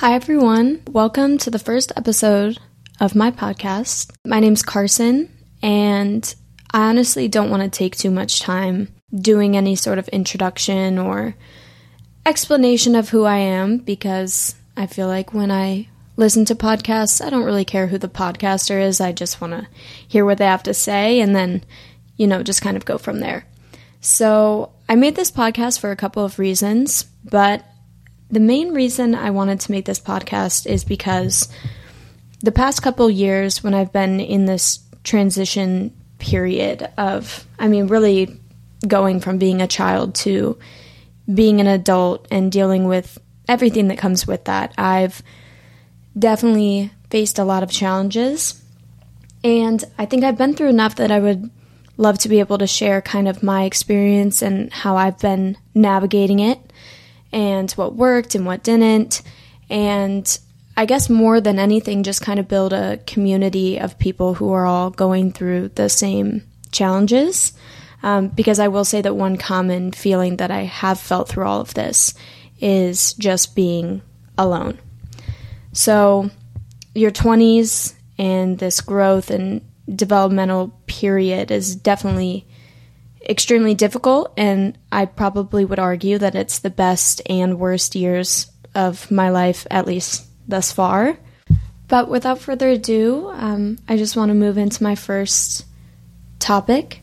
Hi, everyone. Welcome to the first episode of my podcast. My name's Carson, and I honestly don't want to take too much time doing any sort of introduction or explanation of who I am because I feel like when I listen to podcasts, I don't really care who the podcaster is. I just want to hear what they have to say and then, you know, just kind of go from there. So I made this podcast for a couple of reasons, but the main reason I wanted to make this podcast is because the past couple years, when I've been in this transition period of, I mean, really going from being a child to being an adult and dealing with everything that comes with that, I've definitely faced a lot of challenges. And I think I've been through enough that I would love to be able to share kind of my experience and how I've been navigating it and what worked and what didn't. And I guess more than anything, just kind of build a community of people who are all going through the same challenges. Um, because I will say that one common feeling that I have felt through all of this is just being alone. So, your 20s and this growth and developmental period is definitely extremely difficult, and I probably would argue that it's the best and worst years of my life, at least thus far. But without further ado, um, I just want to move into my first topic.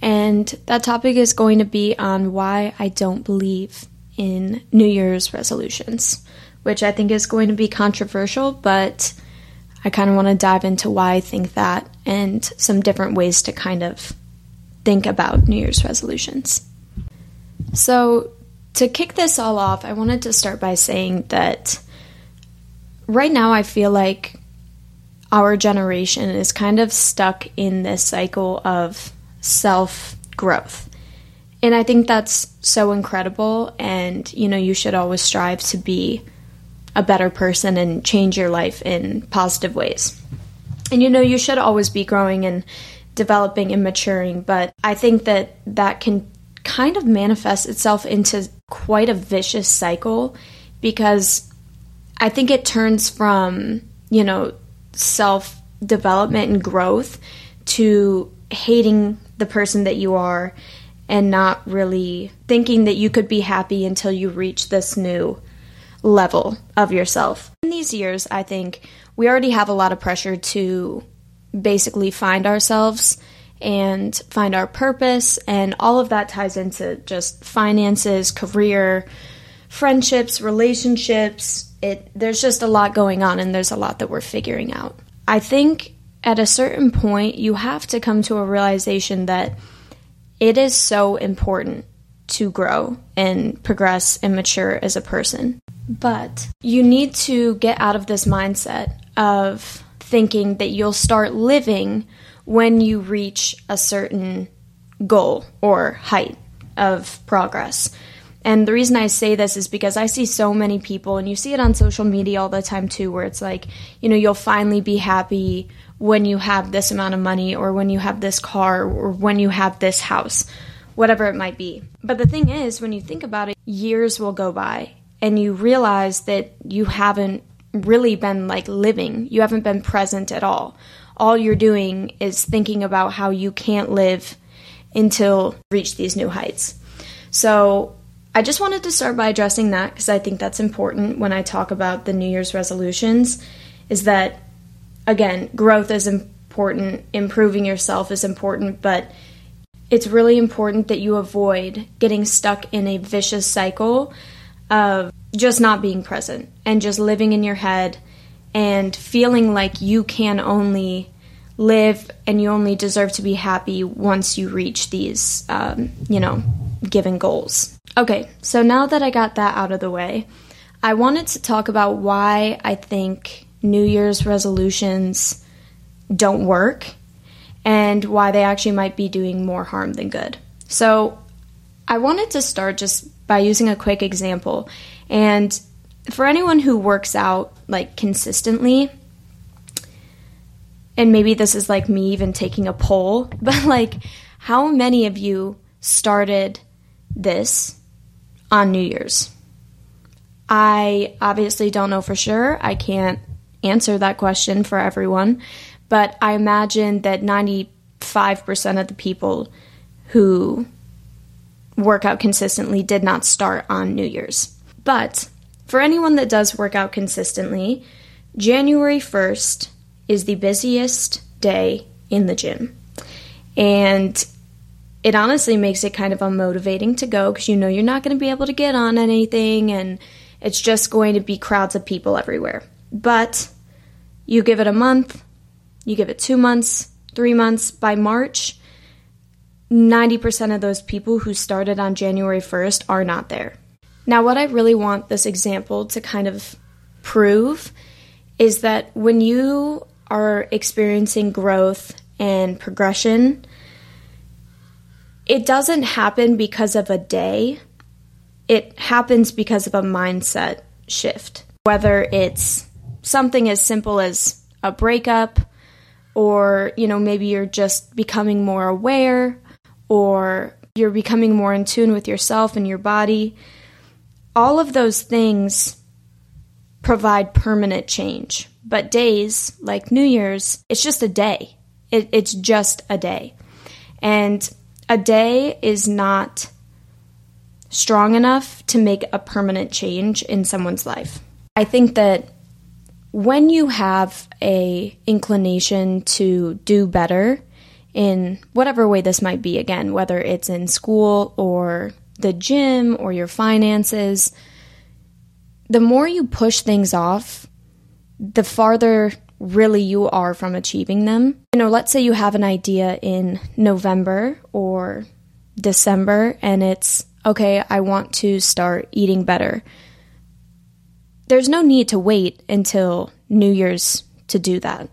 And that topic is going to be on why I don't believe in New Year's resolutions, which I think is going to be controversial, but I kind of want to dive into why I think that and some different ways to kind of think about New Year's resolutions. So, to kick this all off, I wanted to start by saying that right now I feel like our generation is kind of stuck in this cycle of self growth. And I think that's so incredible. And, you know, you should always strive to be a better person and change your life in positive ways. And, you know, you should always be growing and developing and maturing, but I think that that can kind of manifest itself into quite a vicious cycle because I think it turns from, you know, self development and growth to hating the person that you are and not really thinking that you could be happy until you reach this new level of yourself. In these years, I think we already have a lot of pressure to basically find ourselves and find our purpose. And all of that ties into just finances, career, friendships, relationships. It, there's just a lot going on, and there's a lot that we're figuring out. I think at a certain point, you have to come to a realization that it is so important to grow and progress and mature as a person. But you need to get out of this mindset of thinking that you'll start living when you reach a certain goal or height of progress. And the reason I say this is because I see so many people, and you see it on social media all the time too, where it's like, you know, you'll finally be happy when you have this amount of money, or when you have this car, or when you have this house, whatever it might be. But the thing is, when you think about it, years will go by, and you realize that you haven't really been like living. You haven't been present at all. All you're doing is thinking about how you can't live until reach these new heights. So, I just wanted to start by addressing that because I think that's important when I talk about the New Year's resolutions is that again, growth is important, improving yourself is important, but it's really important that you avoid getting stuck in a vicious cycle of just not being present and just living in your head and feeling like you can only live and you only deserve to be happy once you reach these, um, you know, given goals. Okay, so now that I got that out of the way, I wanted to talk about why I think New Year's resolutions don't work and why they actually might be doing more harm than good. So, I wanted to start just by using a quick example. And for anyone who works out like consistently, and maybe this is like me even taking a poll, but like how many of you started this on New Year's? I obviously don't know for sure. I can't answer that question for everyone, but I imagine that 95% of the people who work out consistently did not start on New Year's. But for anyone that does work out consistently, January 1st is the busiest day in the gym. And it honestly makes it kind of unmotivating to go because you know you're not going to be able to get on anything and it's just going to be crowds of people everywhere. But you give it a month, you give it two months, three months, by March, 90% of those people who started on January 1st are not there. Now, what I really want this example to kind of prove is that when you are experiencing growth and progression, it doesn't happen because of a day, it happens because of a mindset shift. Whether it's something as simple as a breakup, or, you know, maybe you're just becoming more aware, or you're becoming more in tune with yourself and your body. All of those things provide permanent change. But days, like New Year's, it's just a day. It, it's just a day. And a day is not strong enough to make a permanent change in someone's life. I think that when you have a inclination to do better in whatever way this might be again whether it's in school or the gym or your finances the more you push things off the farther really you are from achieving them. You know, let's say you have an idea in November or December and it's okay, I want to start eating better. There's no need to wait until New Year's to do that.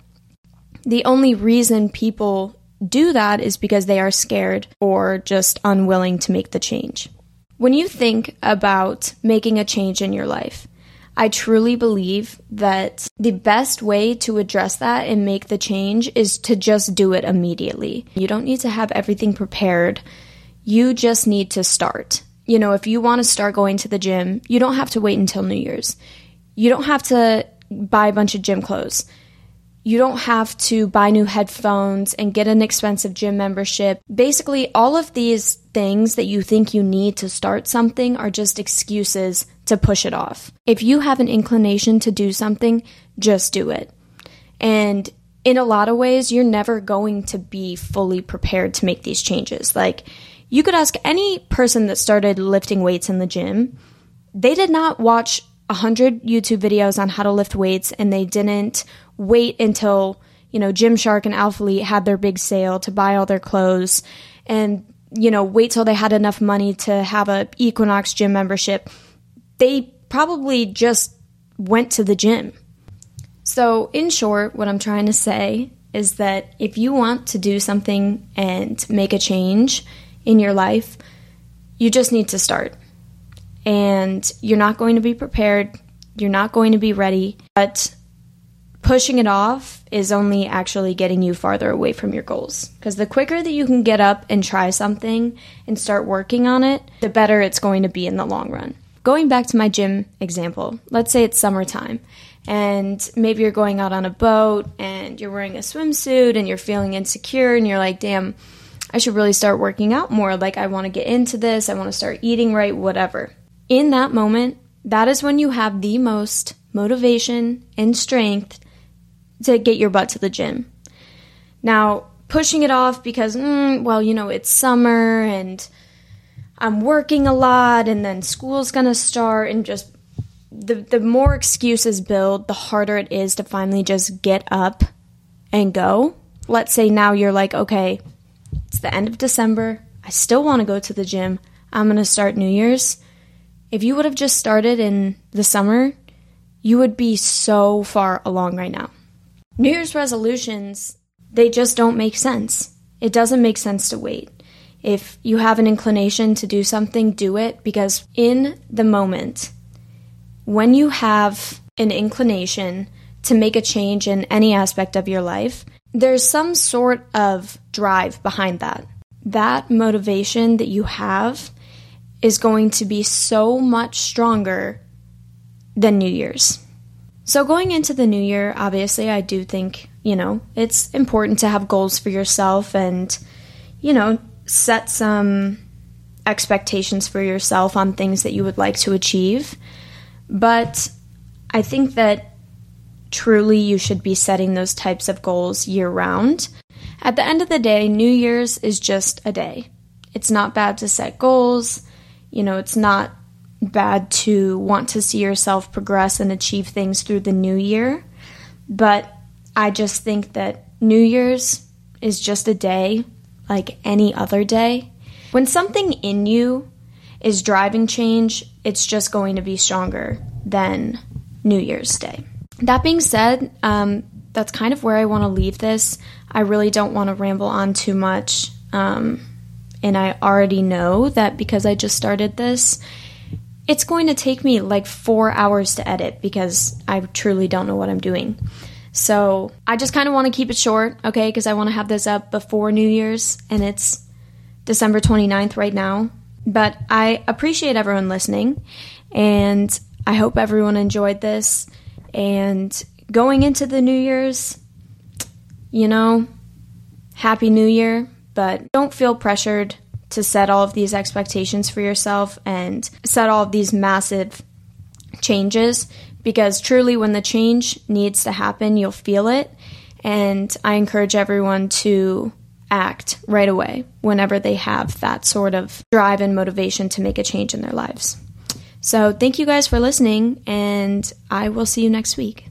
The only reason people do that is because they are scared or just unwilling to make the change. When you think about making a change in your life, I truly believe that the best way to address that and make the change is to just do it immediately. You don't need to have everything prepared. You just need to start. You know, if you want to start going to the gym, you don't have to wait until New Year's. You don't have to buy a bunch of gym clothes. You don't have to buy new headphones and get an expensive gym membership. Basically, all of these things that you think you need to start something are just excuses to push it off. If you have an inclination to do something, just do it. And in a lot of ways, you're never going to be fully prepared to make these changes. Like, you could ask any person that started lifting weights in the gym, they did not watch 100 YouTube videos on how to lift weights and they didn't wait until, you know, Gymshark and Alphalete had their big sale to buy all their clothes and, you know, wait till they had enough money to have a Equinox gym membership they probably just went to the gym. So, in short, what I'm trying to say is that if you want to do something and make a change in your life, you just need to start. And you're not going to be prepared, you're not going to be ready, but pushing it off is only actually getting you farther away from your goals. Because the quicker that you can get up and try something and start working on it, the better it's going to be in the long run going back to my gym example, let's say it's summertime and maybe you're going out on a boat and you're wearing a swimsuit and you're feeling insecure and you're like, damn, I should really start working out more. Like, I want to get into this, I want to start eating right, whatever. In that moment, that is when you have the most motivation and strength to get your butt to the gym. Now, pushing it off because, mm, well, you know, it's summer and I'm working a lot and then school's going to start and just the the more excuses build, the harder it is to finally just get up and go. Let's say now you're like, okay, it's the end of December. I still want to go to the gym. I'm going to start New Year's. If you would have just started in the summer, you would be so far along right now. New Year's resolutions, they just don't make sense. It doesn't make sense to wait. If you have an inclination to do something, do it because in the moment, when you have an inclination to make a change in any aspect of your life, there's some sort of drive behind that. That motivation that you have is going to be so much stronger than New Year's. So, going into the new year, obviously, I do think, you know, it's important to have goals for yourself and, you know, set some expectations for yourself on things that you would like to achieve. But I think that truly you should be setting those types of goals year round. At the end of the day, New Year's is just a day. It's not bad to set goals. You know, it's not bad to want to see yourself progress and achieve things through the new year. But I just think that New Year's is just a day like any other day. When something in you is driving change, it's just going to be stronger than New Year's Day. That being said, um, that's kind of where I want to leave this. I really don't want to ramble on too much. Um, and I already know that because I just started this, it's going to take me like four hours to edit because I truly don't know what I'm doing. So I just kind of want to keep it short, okay? Because I want to have this up before New Year's, and it's December 29th right now. But I appreciate everyone listening, and I hope everyone enjoyed this. And going into the New Year's, you know, Happy New Year, but don't feel pressured to set all of these expectations for yourself and set all of these massive changes because truly, when the change needs to happen, you'll feel it. And I encourage everyone to act right away whenever they have that sort of drive and motivation to make a change in their lives. So, thank you guys for listening, and I will see you next week.